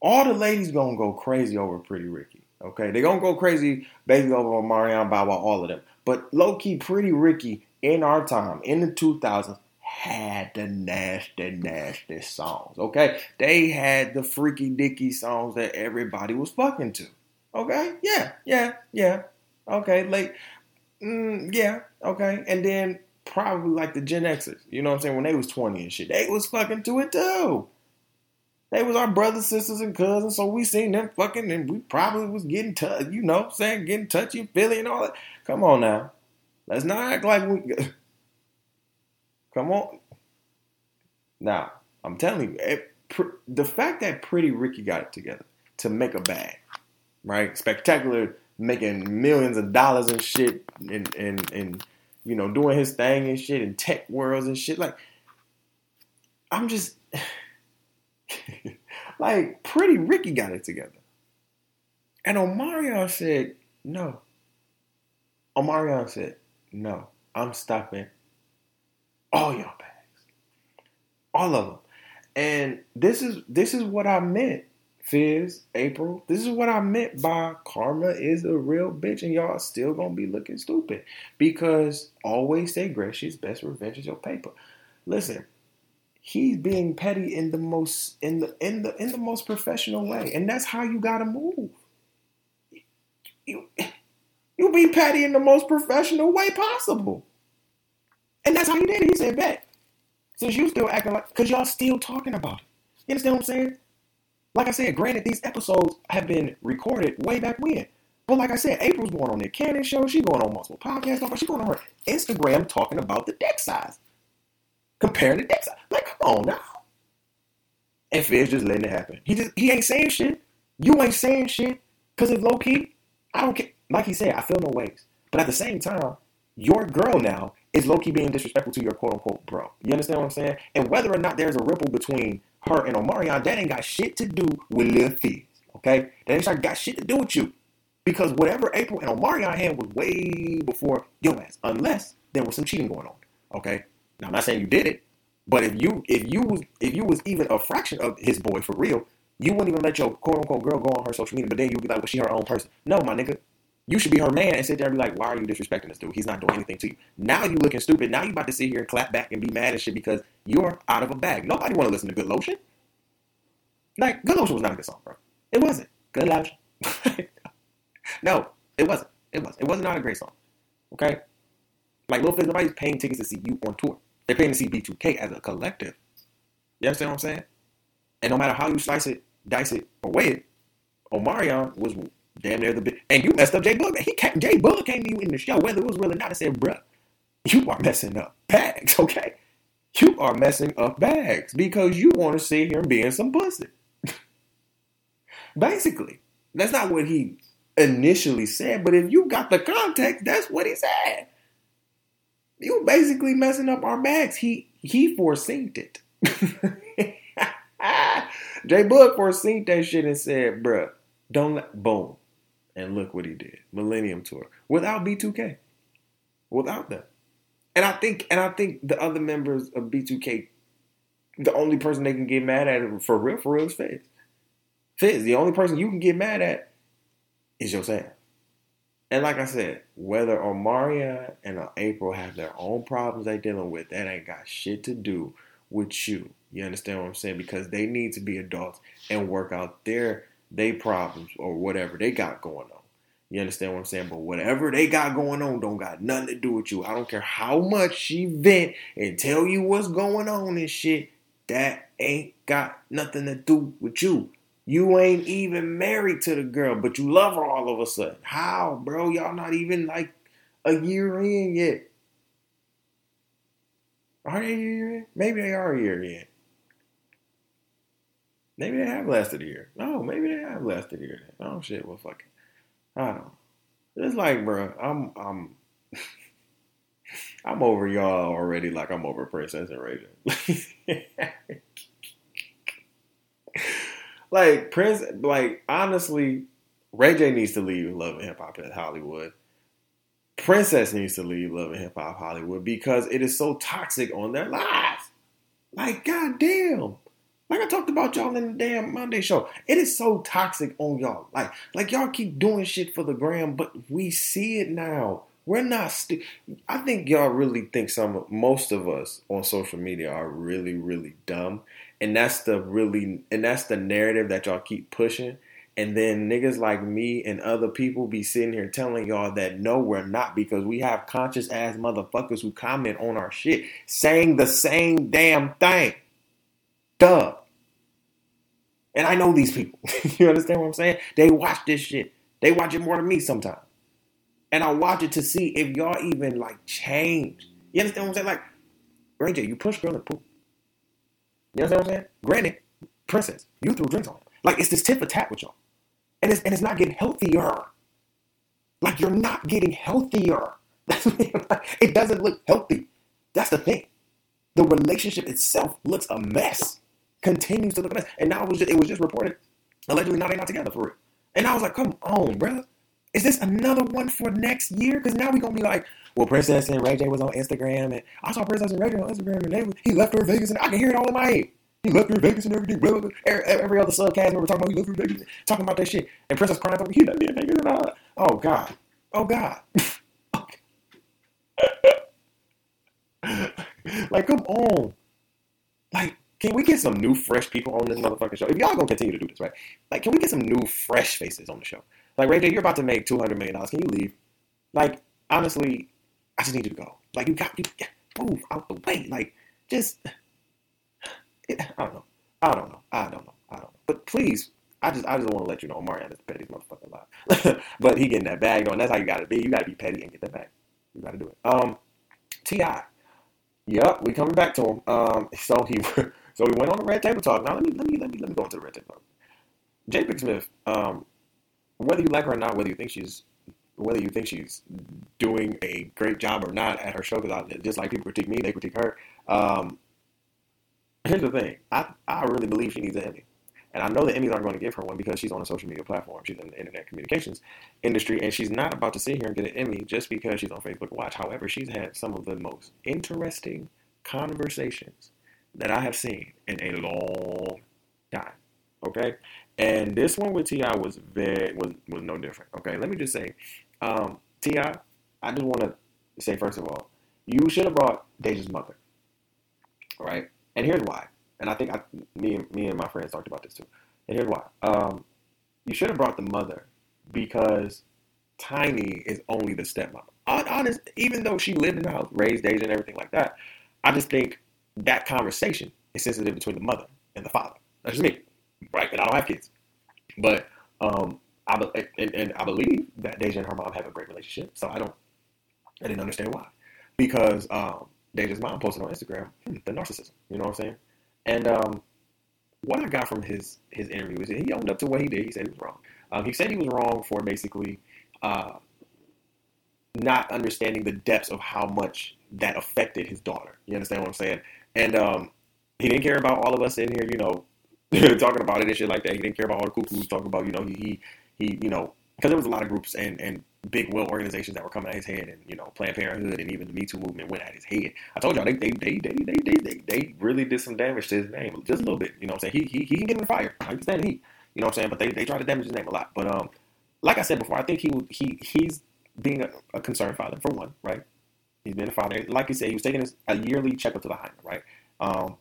[SPEAKER 1] All the ladies gonna go crazy over Pretty Ricky. Okay, they gonna go crazy basically over Marianne Bow all of them. But low key, Pretty Ricky in our time in the 2000s had the nasty, nasty songs. Okay, they had the freaky dicky songs that everybody was fucking to. Okay, yeah, yeah, yeah. Okay, like, mm, yeah, okay. And then probably like the Gen Xers, you know what I'm saying? When they was 20 and shit, they was fucking to it too. They was our brothers, sisters, and cousins, so we seen them fucking, and we probably was getting touch, you know, saying getting touchy, feely, and all that. Come on now, let's not act like we. [LAUGHS] Come on. Now, I'm telling you, it, the fact that Pretty Ricky got it together to make a bag, right? Spectacular making millions of dollars and shit and and and you know doing his thing and shit in tech worlds and shit like I'm just [LAUGHS] like pretty Ricky got it together. And Omarion said no. Omarion said no, I'm stopping all y'all bags, all of them. And this is this is what I meant, Fizz, Apryl. This is what I meant by karma is a real bitch, and y'all still gonna be looking stupid because always say Gretchen's best revenge is your paper. Listen, he's being petty in the most in the in the in the most professional way, and that's how you gotta move. You you be petty in the most professional way possible, and that's how you did it. He said, "Bet." Since you still acting like, cause y'all still talking about it. You understand what I'm saying? Like I said, granted, these episodes have been recorded way back when. But like I said, Apryl's going on the Cannon show. She's going on multiple podcasts. She's going on her Instagram talking about the deck size comparing the deck size. Like, come on now. And Fizz just letting it happen. He just he ain't saying shit. You ain't saying shit. Cause it's low key. I don't care. Like he said, I feel no ways. But at the same time, your girl now is low key being disrespectful to your quote unquote bro. You understand what I'm saying? And whether or not there's a ripple between her and Omarion, that ain't got shit to do with Lil Fizz. Okay? That ain't got shit to do with you. Because whatever Apryl and Omarion had was way before your ass. Unless there was some cheating going on. Okay? Now I'm not saying you did it, but if you if you was if you was even a fraction of his boy for real, you wouldn't even let your quote unquote girl go on her social media. But then you'd be like, well, she her own person. No, my nigga. You should be her man and sit there and be like, why are you disrespecting this dude? He's not doing anything to you. Now you looking stupid. Now you about to sit here and clap back and be mad and shit because you're out of a bag. Nobody want to listen to Good Lotion. Like, Good Lotion was not a good song, bro. It wasn't. Good Lotion. [LAUGHS] no, it wasn't. It was. It was not a great song. Okay? Like, Lil Fizz, nobody's paying tickets to see you on tour. They're paying to see B2K as a collective. You understand what I'm saying? And no matter how you slice it, dice it, or weigh it, Omarion was damn near the big. And you messed up J-Boog. He came, J-Boog came to you in the show, whether it was real or not, and said, bruh, you are messing up bags, [LAUGHS] okay? You are messing up bags because you want to sit here and be in some pussy. [LAUGHS] Basically, that's not what he initially said, but if you got the context, that's what he said you basically messing up our bags. He he foreseen it. [LAUGHS] J-Boog foreseen that shit and said, bruh, don't let boom. And look what he did. Millennium Tour. Without B2K. Without them. And I think and I think the other members of B2K, the only person they can get mad at for real, for real is Fizz. Fizz, the only person you can get mad at is your Sam. And like I said, whether Omarion and Apryl have their own problems they dealing with, that ain't got shit to do with you. You understand what I'm saying? Because they need to be adults and work out their they problems or whatever they got going on. You understand what I'm saying? But whatever they got going on don't got nothing to do with you. I don't care how much she vent and tell you what's going on and shit. That ain't got nothing to do with you. You ain't even married to the girl, but you love her all of a sudden. How, bro? Y'all not even like a year in yet. Are they a year in? Maybe they are a year in. Maybe they have lasted a year. No, maybe they have lasted a year. Oh shit, well fuck it. I don't know. It's like, bro, I'm I'm [LAUGHS] I'm over y'all already like I'm over Princess and Ray J. [LAUGHS] like Prince, like honestly, Ray J needs to leave Love and Hip Hop at Hollywood. Princess needs to leave Love and Hip Hop Hollywood because it is so toxic on their lives. Like, goddamn. Like I talked about y'all in the damn Monday show. It is so toxic on y'all. Like, like y'all keep doing shit for the gram, but we see it now. We're not. I think y'all really think some. Of most of us on social media are really, really dumb, and that's the really, and that's the narrative that y'all keep pushing. And then niggas like me and other people be sitting here telling y'all that no, we're not because we have conscious ass motherfuckers who comment on our shit saying the same damn thing. Duh. And I know these people. [LAUGHS] you understand what I'm saying? They watch this shit. They watch it more than me sometimes. And I watch it to see if y'all even like change. You understand what I'm saying? Like, Ray J, you push girl and poop. You understand what I'm saying? Granted, princess, you threw drinks on him. Like it's this tip for tat with y'all. And it's and it's not getting healthier. Like you're not getting healthier. [LAUGHS] it doesn't look healthy. That's the thing. The relationship itself looks a mess. Continues to look a mess. And now it was just, it was just reported allegedly now they're not together for real. And I was like, come on, bro. Is this another one for next year? Because now we're gonna be like, well, Princess and Ray J was on Instagram, and I saw Princess and Ray J on Instagram, and they, he left her in Vegas, and I can hear it all in my head. He left her in Vegas and everything. Blah, blah, blah. Every, every other subcast member talking about he left her in Vegas, talking about that shit, and Princess crying over he left me in Vegas and. Oh God, oh God. [LAUGHS] like, come on. Like, can we get some new, fresh people on this motherfucking show? If y'all gonna continue to do this, right? Like, can we get some new, fresh faces on the show? Like, Ray J, you're about to make two hundred million dollars. Can you leave? Like, honestly, I just need you to go. Like, you got you move out the way. Like, just [SIGHS] it, I don't know. I don't know. I don't know. I don't know. But please, I just I just want to let you know Marion is the pettiest motherfucker alive. [LAUGHS] but he getting that bag and that's how you gotta be. You gotta be petty and get that bag. You gotta do it. Um T.I. Yep, we coming back to him. Um [LAUGHS] so he so we went on the red table talk. Now let me let me let me let me go into the red table talk. Smith, um, whether you like her or not, whether you think she's whether you think she's doing a great job or not at her show, because just like people critique me, they critique her. Um, here's the thing: I, I really believe she needs an Emmy, and I know the Emmys aren't going to give her one because she's on a social media platform. She's in the internet communications industry, and she's not about to sit here and get an Emmy just because she's on Facebook Watch. However, she's had some of the most interesting conversations that I have seen in a long time. Okay, and this one with T.I. was very was was no different. Okay, let me just say, um, T.I., I just want to say first of all, you should have brought Deyjah's mother. All right, and here's why. And I think I, me, me and my friends talked about this too. And here's why. Um, you should have brought the mother because Tiny is only the stepmom. Honest, even though she lived in the house, raised Deyjah and everything like that, I just think that conversation is sensitive between the mother and the father. That's just me, right? And I don't have kids, but um, I and, and I believe that Deyjah and her mom have a great relationship. So I don't, I didn't understand why, because um, Deyjah's mom posted on Instagram hmm, the narcissism. You know what I'm saying? And um, what I got from his his interview is he owned up to what he did. He said he was wrong. Um, he said he was wrong for basically uh, not understanding the depths of how much that affected his daughter. You understand what I'm saying? And um, he didn't care about all of us in here, you know, [LAUGHS] talking about it and shit like that. He didn't care about all the cuckoos talking about, you know, he he, he you know, because there was a lot of groups and and big well organizations that were coming at his head, and you know, Planned Parenthood and even the Me Too movement went at his head. I told y'all they they they they they they, they, they really did some damage to his name, just a little bit. You know what I'm saying? He he he can get in the fire. I understand he. You know what I'm saying? But they they tried to damage his name a lot. But um, like I said before, I think he he he's being a, a concerned father for one, right? He's been a father. Like he said, he was taking a yearly checkup to the hymen, right? Um,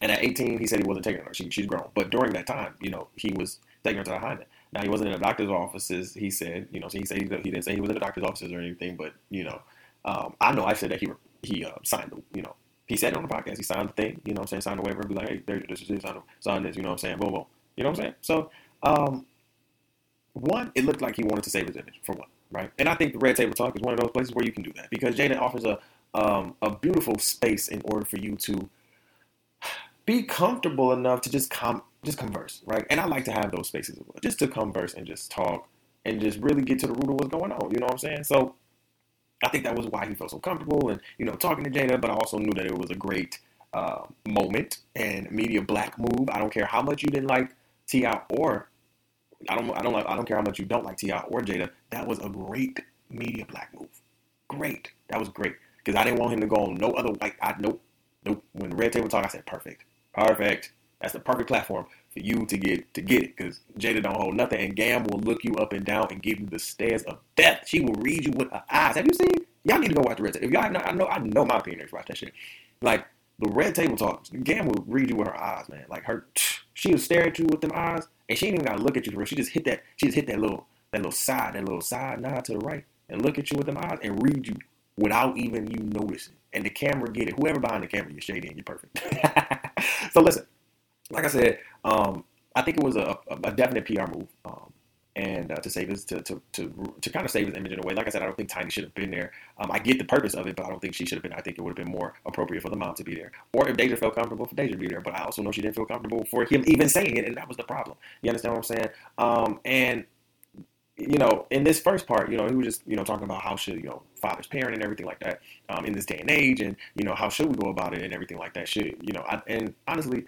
[SPEAKER 1] and at 18, he said he wasn't taking her. She, she's grown. But during that time, you know, he was taking her to the hymen. Now he wasn't in the doctor's offices. He said, you know, so he said he, he didn't say he was in the doctor's offices or anything, but you know, um, I know I said that he he uh, signed the, you know, he said it on the podcast. He signed the thing, you know, I'm saying signed the waiver, be like, hey, there, this is this, sign, sign this, you know, what I'm saying, boom, boom, you know, what I'm saying. So, um, one, it looked like he wanted to save his image for one, right? And I think the Red Table Talk is one of those places where you can do that because Jada offers a um, a beautiful space in order for you to be comfortable enough to just come just converse, right? And I like to have those spaces just to converse and just talk and just really get to the root of what's going on. You know what I'm saying? So I think that was why he felt so comfortable and you know talking to Jada, but I also knew that it was a great uh, moment and media black move. I don't care how much you didn't like T.I. or I don't I don't like I don't care how much you don't like T.I. or Jada. That was a great media black move. Great. That was great because I didn't want him to go on no other like I nope nope. When the Red Table Talk, I said perfect. Perfect. That's the perfect platform for you to get to get it because Jada don't hold nothing, and Gam will look you up and down and give you the stares of death. She will read you with her eyes. Have you seen? Y'all need to go watch the Red Table. If y'all have not, I know, I know my opinion. Watch that shit. Like the Red Table Talk, Gam will read you with her eyes, man. Like her, [SNIFFS] she will stare at you with them eyes, and she ain't even gotta look at you for real. She just hit that. She just hit that little that little side, that little side nod to the right, and look at you with them eyes and read you without even you noticing. And the camera get it. Whoever behind the camera, you're shady and you're perfect. [LAUGHS] so listen, like I said, um, I think it was a, a definite PR move. Um, and uh, to save his to, to to to kind of save his image in a way. Like I said, I don't think Tiny should have been there. Um, I get the purpose of it, but I don't think she should have been. I think it would have been more appropriate for the mom to be there, or if Deyjah felt comfortable for Deyjah to be there. But I also know she didn't feel comfortable for him even saying it, and that was the problem. You understand what I'm saying? Um, and you know, in this first part, you know, he was just, you know, talking about how should, you know, fathers parent and everything like that um, in this day and age, and you know, how should we go about it and everything like that. Should you know, I, and honestly,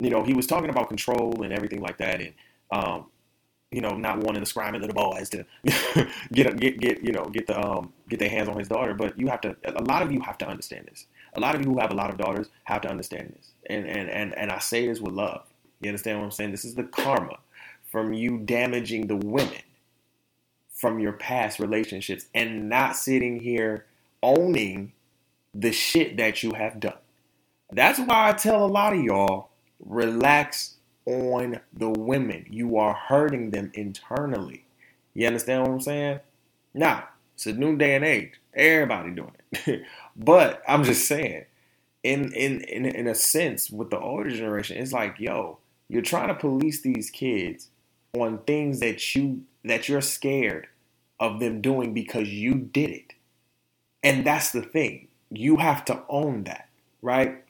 [SPEAKER 1] you know, he was talking about control and everything like that, and um, you know, not wanting to scrum into the little boys to [LAUGHS] get get get you know get the um get their hands on his daughter. But you have to. A lot of you have to understand this. A lot of you who have a lot of daughters have to understand this. And and and and I say this with love. You understand what I'm saying? This is the karma from you damaging the women from your past relationships and not sitting here owning the shit that you have done. That's why I tell a lot of y'all relax on the women. You are hurting them internally. You understand what I'm saying? Now, it's a new day and age. Everybody doing it. [LAUGHS] but I'm just saying, in, in in in a sense, with the older generation, it's like, yo, you're trying to police these kids on things that you that you're scared of them doing because you did it. And that's the thing. You have to own that, right?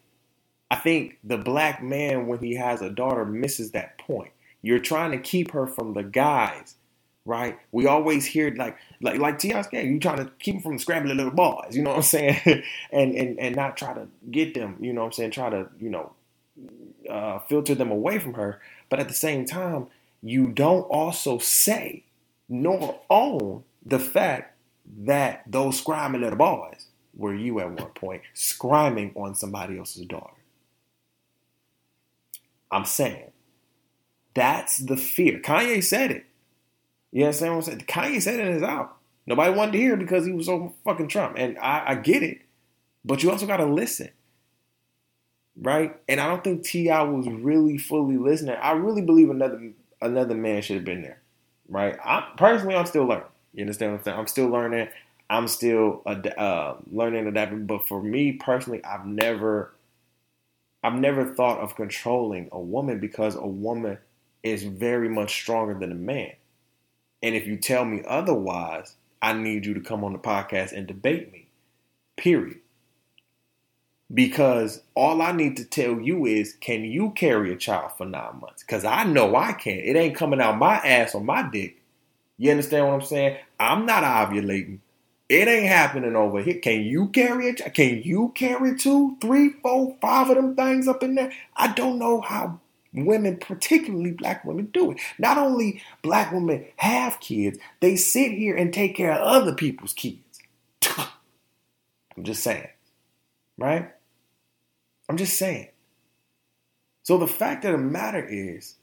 [SPEAKER 1] I think the black man, when he has a daughter, misses that point. You're trying to keep her from the guys, right? We always hear like like like T.I. you trying to keep them from scrabbling little boys, you know what I'm saying? [LAUGHS] and and and not try to get them, you know what I'm saying? Try to, you know, uh, filter them away from her. But at the same time, you don't also say nor own the fact that those screaming little boys were you at one point, screaming on somebody else's daughter. I'm saying that's the fear. Kanye said it. You understand what I'm saying? Kanye said it in his album. Nobody wanted to hear because he was so fucking Trump. And I, I get it. But you also got to listen. Right? And I don't think T.I. was really fully listening. I really believe another another man should have been there. Right? I personally I'm still learning. You understand what I'm saying? I'm still learning. I'm still uh, learning and adapting. But for me personally, I've never I've never thought of controlling a woman because a woman is very much stronger than a man. And if you tell me otherwise, I need you to come on the podcast and debate me. Period. Because all I need to tell you is, can you carry a child for nine months? Because I know I can. It ain't coming out my ass or my dick. You understand what I'm saying? I'm not ovulating. It ain't happening over here. Can you carry it? Can you carry two, three, four, five of them things up in there? I don't know how women, particularly black women, do it. Not only black women have kids, they sit here and take care of other people's kids. [LAUGHS] I'm just saying. Right? I'm just saying. So the fact of the matter is,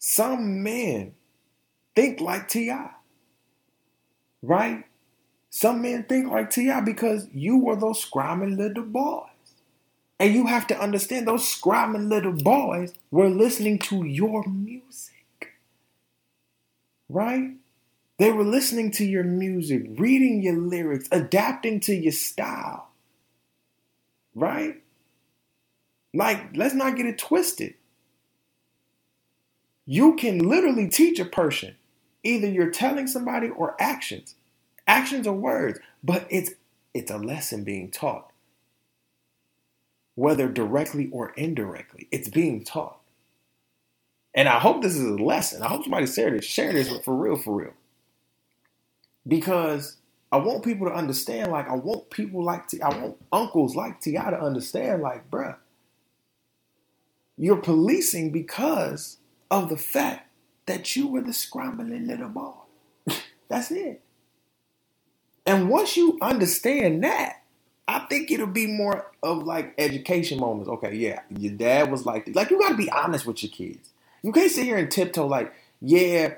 [SPEAKER 1] some men think like T.I. Right? Some men think like T.I. because you were those screaming little boys. And you have to understand those screaming little boys were listening to your music. Right? They were listening to your music, reading your lyrics, adapting to your style. Right? Like, let's not get it twisted. You can literally teach a person either you're telling somebody or actions. Actions are words, but it's it's a lesson being taught. Whether directly or indirectly, it's being taught. And I hope this is a lesson. I hope somebody share this, share this for real, for real. Because I want people to understand, like I want people like T, I want uncles like T.I. to understand, like, bruh, you're policing because of the fact that you were the scrambling little boy. [LAUGHS] That's it. And once you understand that, I think it'll be more of like education moments. Okay, yeah, your dad was like, like you got to be honest with your kids. You can't sit here and tiptoe like, yeah,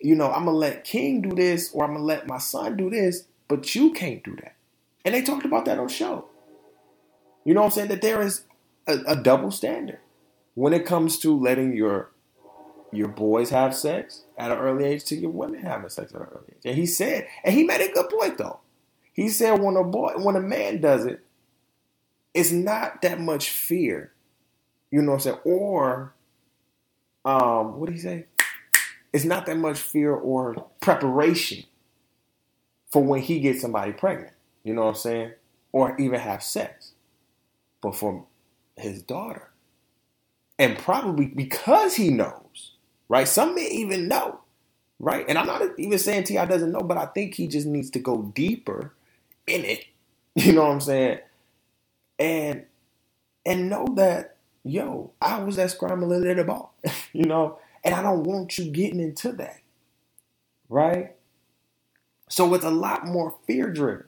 [SPEAKER 1] you know, I'm gonna let King do this or I'm gonna let my son do this, but you can't do that. And they talked about that on show. You know what I'm saying? That there is a, a double standard when it comes to letting your your boys have sex at an early age to your women having sex at an early age. And he said, and he made a good point though. He said when a boy, when a man does it, it's not that much fear. You know what I'm saying? Or um, what did he say? It's not that much fear or preparation for when he gets somebody pregnant. You know what I'm saying? Or even have sex. But for his daughter. And probably because he knows right? Some may even know, right? And I'm not even saying T.I. doesn't know, but I think he just needs to go deeper in it. [LAUGHS] You know what I'm saying? And and know that, yo, I was that scrambling little ball, [LAUGHS] you know, And I don't want you getting into that. Right? So it's a lot more fear driven.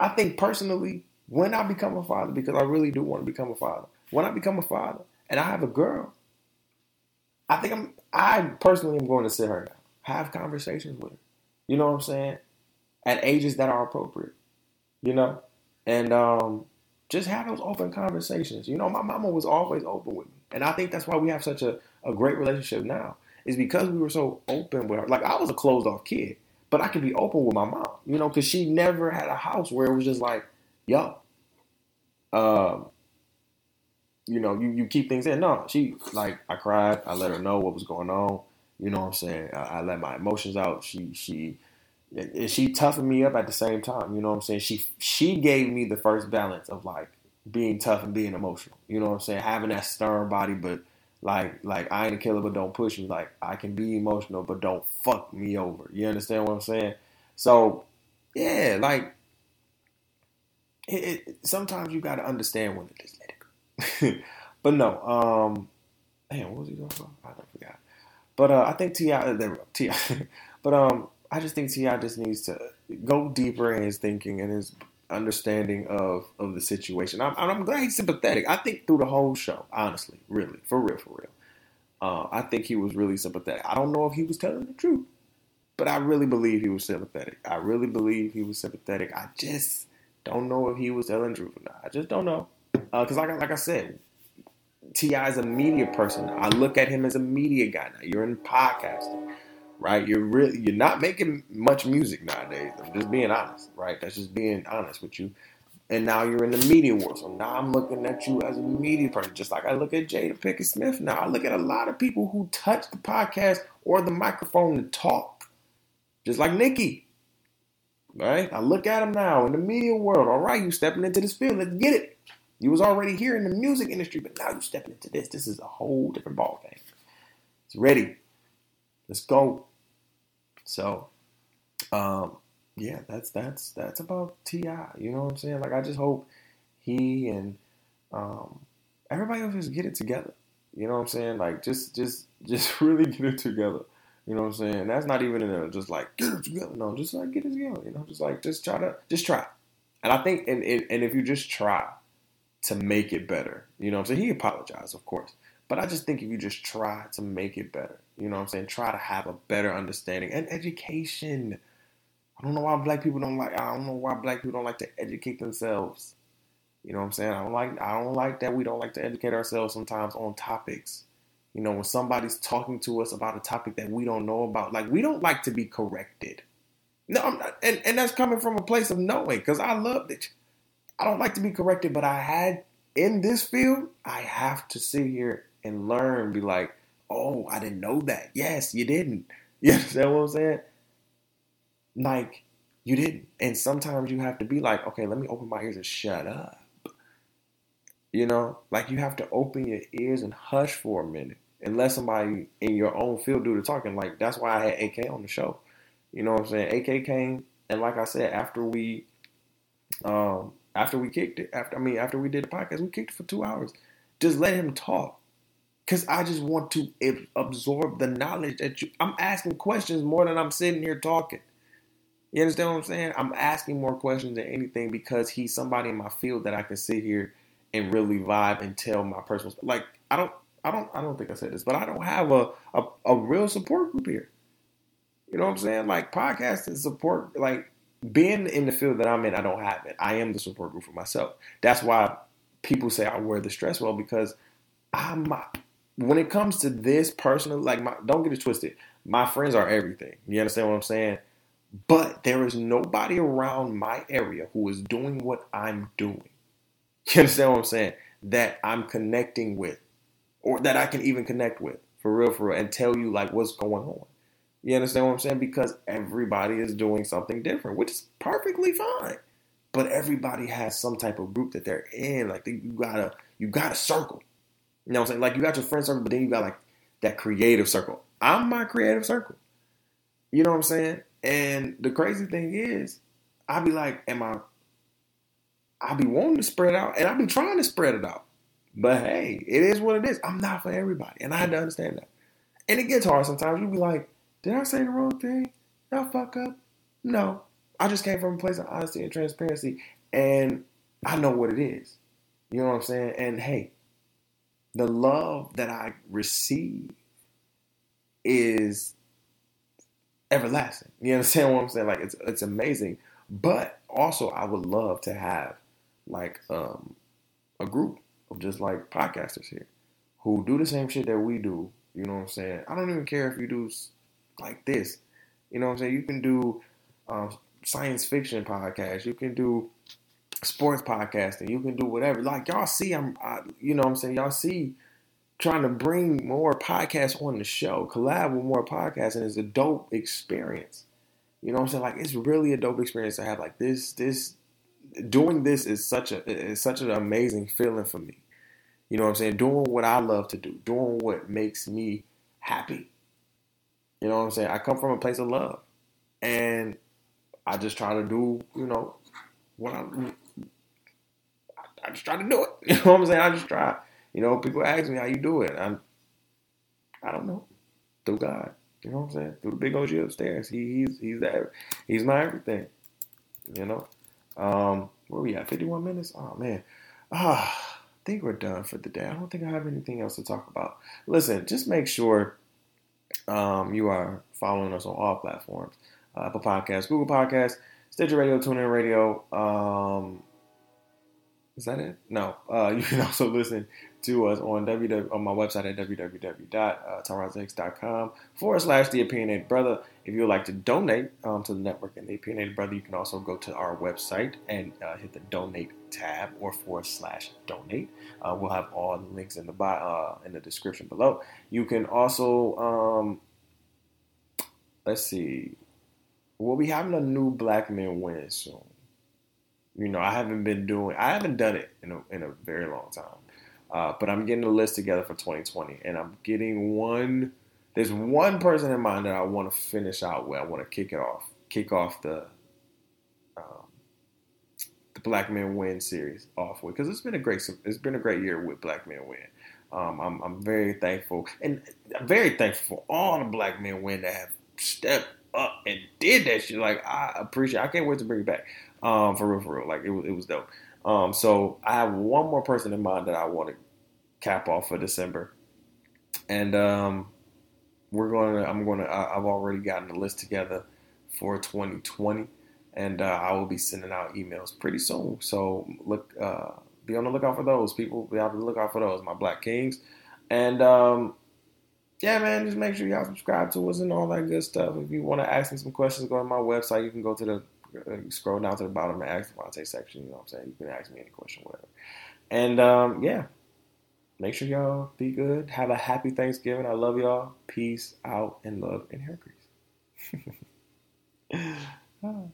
[SPEAKER 1] I think personally, when I become a father, because I really do want to become a father, when I become a father and I have a girl, I think I'm I personally am going to sit her down, have conversations with her. You know what I'm saying? At ages that are appropriate. You know? And um just have those open conversations. You know, my mama was always open with me. And I think that's why we have such a, a great relationship now. Is because we were so open with her. Like I was a closed off kid, but I could be open with my mom, you know, because she never had a house where it was just like, yo, um, you know, you, you keep things in. No, she like I cried. I let her know what was going on. You know what I'm saying? I, I let my emotions out. She she and she toughened me up at the same time. You know what I'm saying? She she gave me the first balance of like being tough and being emotional. You know what I'm saying? Having that stern body, but like like I ain't a killer, but don't push me. Like I can be emotional, but don't fuck me over. You understand what I'm saying? So yeah, like it, it, sometimes you got to understand when it go. [LAUGHS] but no, um, man, what was he about? I forgot. But uh, I think Ti, uh, Ti, [LAUGHS] but um, I just think Ti just needs to go deeper in his thinking and his understanding of of the situation. I'm, I'm glad he's sympathetic. I think through the whole show, honestly, really, for real, for real. Uh, I think he was really sympathetic. I don't know if he was telling the truth, but I really believe he was sympathetic. I really believe he was sympathetic. I just don't know if he was telling the truth or not. I just don't know. Because, uh, like, like I said, T.I. is a media person. I look at him as a media guy now. You're in podcasting, right? You're really you're not making much music nowadays. I'm just being honest, right? That's just being honest with you. And now you're in the media world. So now I'm looking at you as a media person, just like I look at Jada Pinkett Smith now. I look at a lot of people who touch the podcast or the microphone to talk. Just like Nikki. Right? I look at him now in the media world. All right, you stepping into this field. Let's get it. You was already here in the music industry, but now you stepping into this. This is a whole different ball game. It's ready. Let's go. So, um, yeah, that's that's that's about Ti. You know what I'm saying? Like, I just hope he and um, everybody else just get it together. You know what I'm saying? Like, just just [LAUGHS] just really get it together. You know what I'm saying? That's not even in a just like get it together. No, just like get it together. You know, just like just try to just try. And I think and and, and if you just try to make it better, you know what I'm saying? He apologized, of course. But I just think if you just try to make it better, you know what I'm saying? Try to have a better understanding and education. I don't know why black people don't like I don't know why black people don't like to educate themselves. You know what I'm saying? I don't like I don't like that we don't like to educate ourselves sometimes on topics. You know, when somebody's talking to us about a topic that we don't know about, like we don't like to be corrected. No, I'm not, and and that's coming from a place of knowing because I loved it. I don't like to be corrected, but I had in this field, I have to sit here and learn. Be like, oh, I didn't know that. Yes, you didn't. [LAUGHS] You understand what I'm saying? Like you didn't, and sometimes you have to be like, okay, let me open my ears and shut up. You know, like you have to open your ears and hush for a minute and let somebody in your own field do the talking. Like that's why I had AK on the show. You know what I'm saying? AK came and like I said, after we um after we kicked it, after I mean after we did the podcast, we kicked it for two hours. Just let him talk. Cause I just want to absorb the knowledge that you I'm asking questions more than I'm sitting here talking. You understand what I'm saying? I'm asking more questions than anything because he's somebody in my field that I can sit here and really vibe and tell my personal like I don't I don't I don't think I said this, but I don't have a, a, a real support group here. You know what I'm saying? Like podcasting support, like being in the field that I'm in, I don't have it. I am the support group for myself. That's why people say I wear the stress well because I'm when it comes to this personal, like my, don't get it twisted. My friends are everything. You understand what I'm saying? But there is nobody around my area who is doing what I'm doing. You understand what I'm saying? That I'm connecting with or that I can even connect with for real, for real, and tell you like what's going on. You understand what I'm saying? Because everybody is doing something different, which is perfectly fine. But everybody has some type of group that they're in. Like you gotta, you gotta circle. You know what I'm saying? Like you got your friend circle, but then you got like that creative circle. I'm my creative circle. You know what I'm saying? And the crazy thing is, I be like, am I? I be wanting to spread out, and I be trying to spread it out. But hey, it is what it is. I'm not for everybody, and I had to understand that. And it gets hard sometimes. You'll be like, did I say the wrong thing? Did I fuck up? No. I just came from a place of honesty and transparency. And I know what it is. You know what I'm saying? And hey, the love that I receive is everlasting. You understand what I'm saying? Like it's it's amazing. But also I would love to have like um a group of just like podcasters here who do the same shit that we do. You know what I'm saying? I don't even care if you do like this. You know what I'm saying? You can do um, science fiction podcast. You can do sports podcasting. You can do whatever. Like y'all see, I'm, I, you know what I'm saying? Y'all see trying to bring more podcasts on the show, collab with more podcasts, and it's a dope experience. You know what I'm saying? Like it's really a dope experience to have like this, this doing this is such a is such an amazing feeling for me. You know what I'm saying? Doing what I love to do, doing what makes me happy. You know what I'm saying? I come from a place of love. And I just try to do, you know, what I'm. I just try to do it. [LAUGHS] You know what I'm saying? I just try. You know, people ask me how you do it. I'm I don't know. Through God. You know what I'm saying? Through the big OG upstairs. He, he's he's that he's my everything. You know? Um, where we at? 51 minutes? Oh man. Ah, I think we're done for the day. I don't think I have anything else to talk about. Listen, just make sure um, you are following us on all platforms. Uh, Apple Podcasts, Google Podcasts, Stitcher Radio, TuneIn Radio. Um, is that it? No. Uh, [LAUGHS] you can also listen to us on www on my website at www.tyronzahicks.com forward slash the Opinionated Bruhtha. If you would like to donate um, to the network and the Opinionated Bruhtha, you can also go to our website and uh, hit the donate tab or forward slash donate. Uh, we'll have all the links in the bio, uh, in the description below. You can also um, let's see, we'll be having a new Black Men Win soon. You know, I haven't been doing, I haven't done it in a, in a very long time. Uh, but I'm getting a list together for 2020, and I'm getting one. There's one person in mind that I want to finish out with. I want to kick it off, kick off the um, the Black Men Win series off with because it's been a great it's been a great year with Black Men Win. Um, I'm, I'm very thankful, and very thankful for all the Black Men Win that have stepped up and did that shit. Like I appreciate. I can't wait to bring it back. Um, for real, for real. Like it was, it was dope. Um, so I have one more person in mind that I want to cap off for December, and um, we're going to. I'm going to. I've already gotten the list together for 2020, and uh, I will be sending out emails pretty soon. So look, uh, be on the lookout for those people. Be on the lookout for those, my Black Kings, and um, yeah, man, just make sure y'all subscribe to us and all that good stuff. If you want to ask me some questions, go to my website. You can go to the scroll down to the bottom and ask DeVonta section. You know what I'm saying? You can ask me any question, whatever. And um, yeah, make sure y'all be good. Have a happy Thanksgiving. I love y'all. Peace out and love and hair [LAUGHS] grease.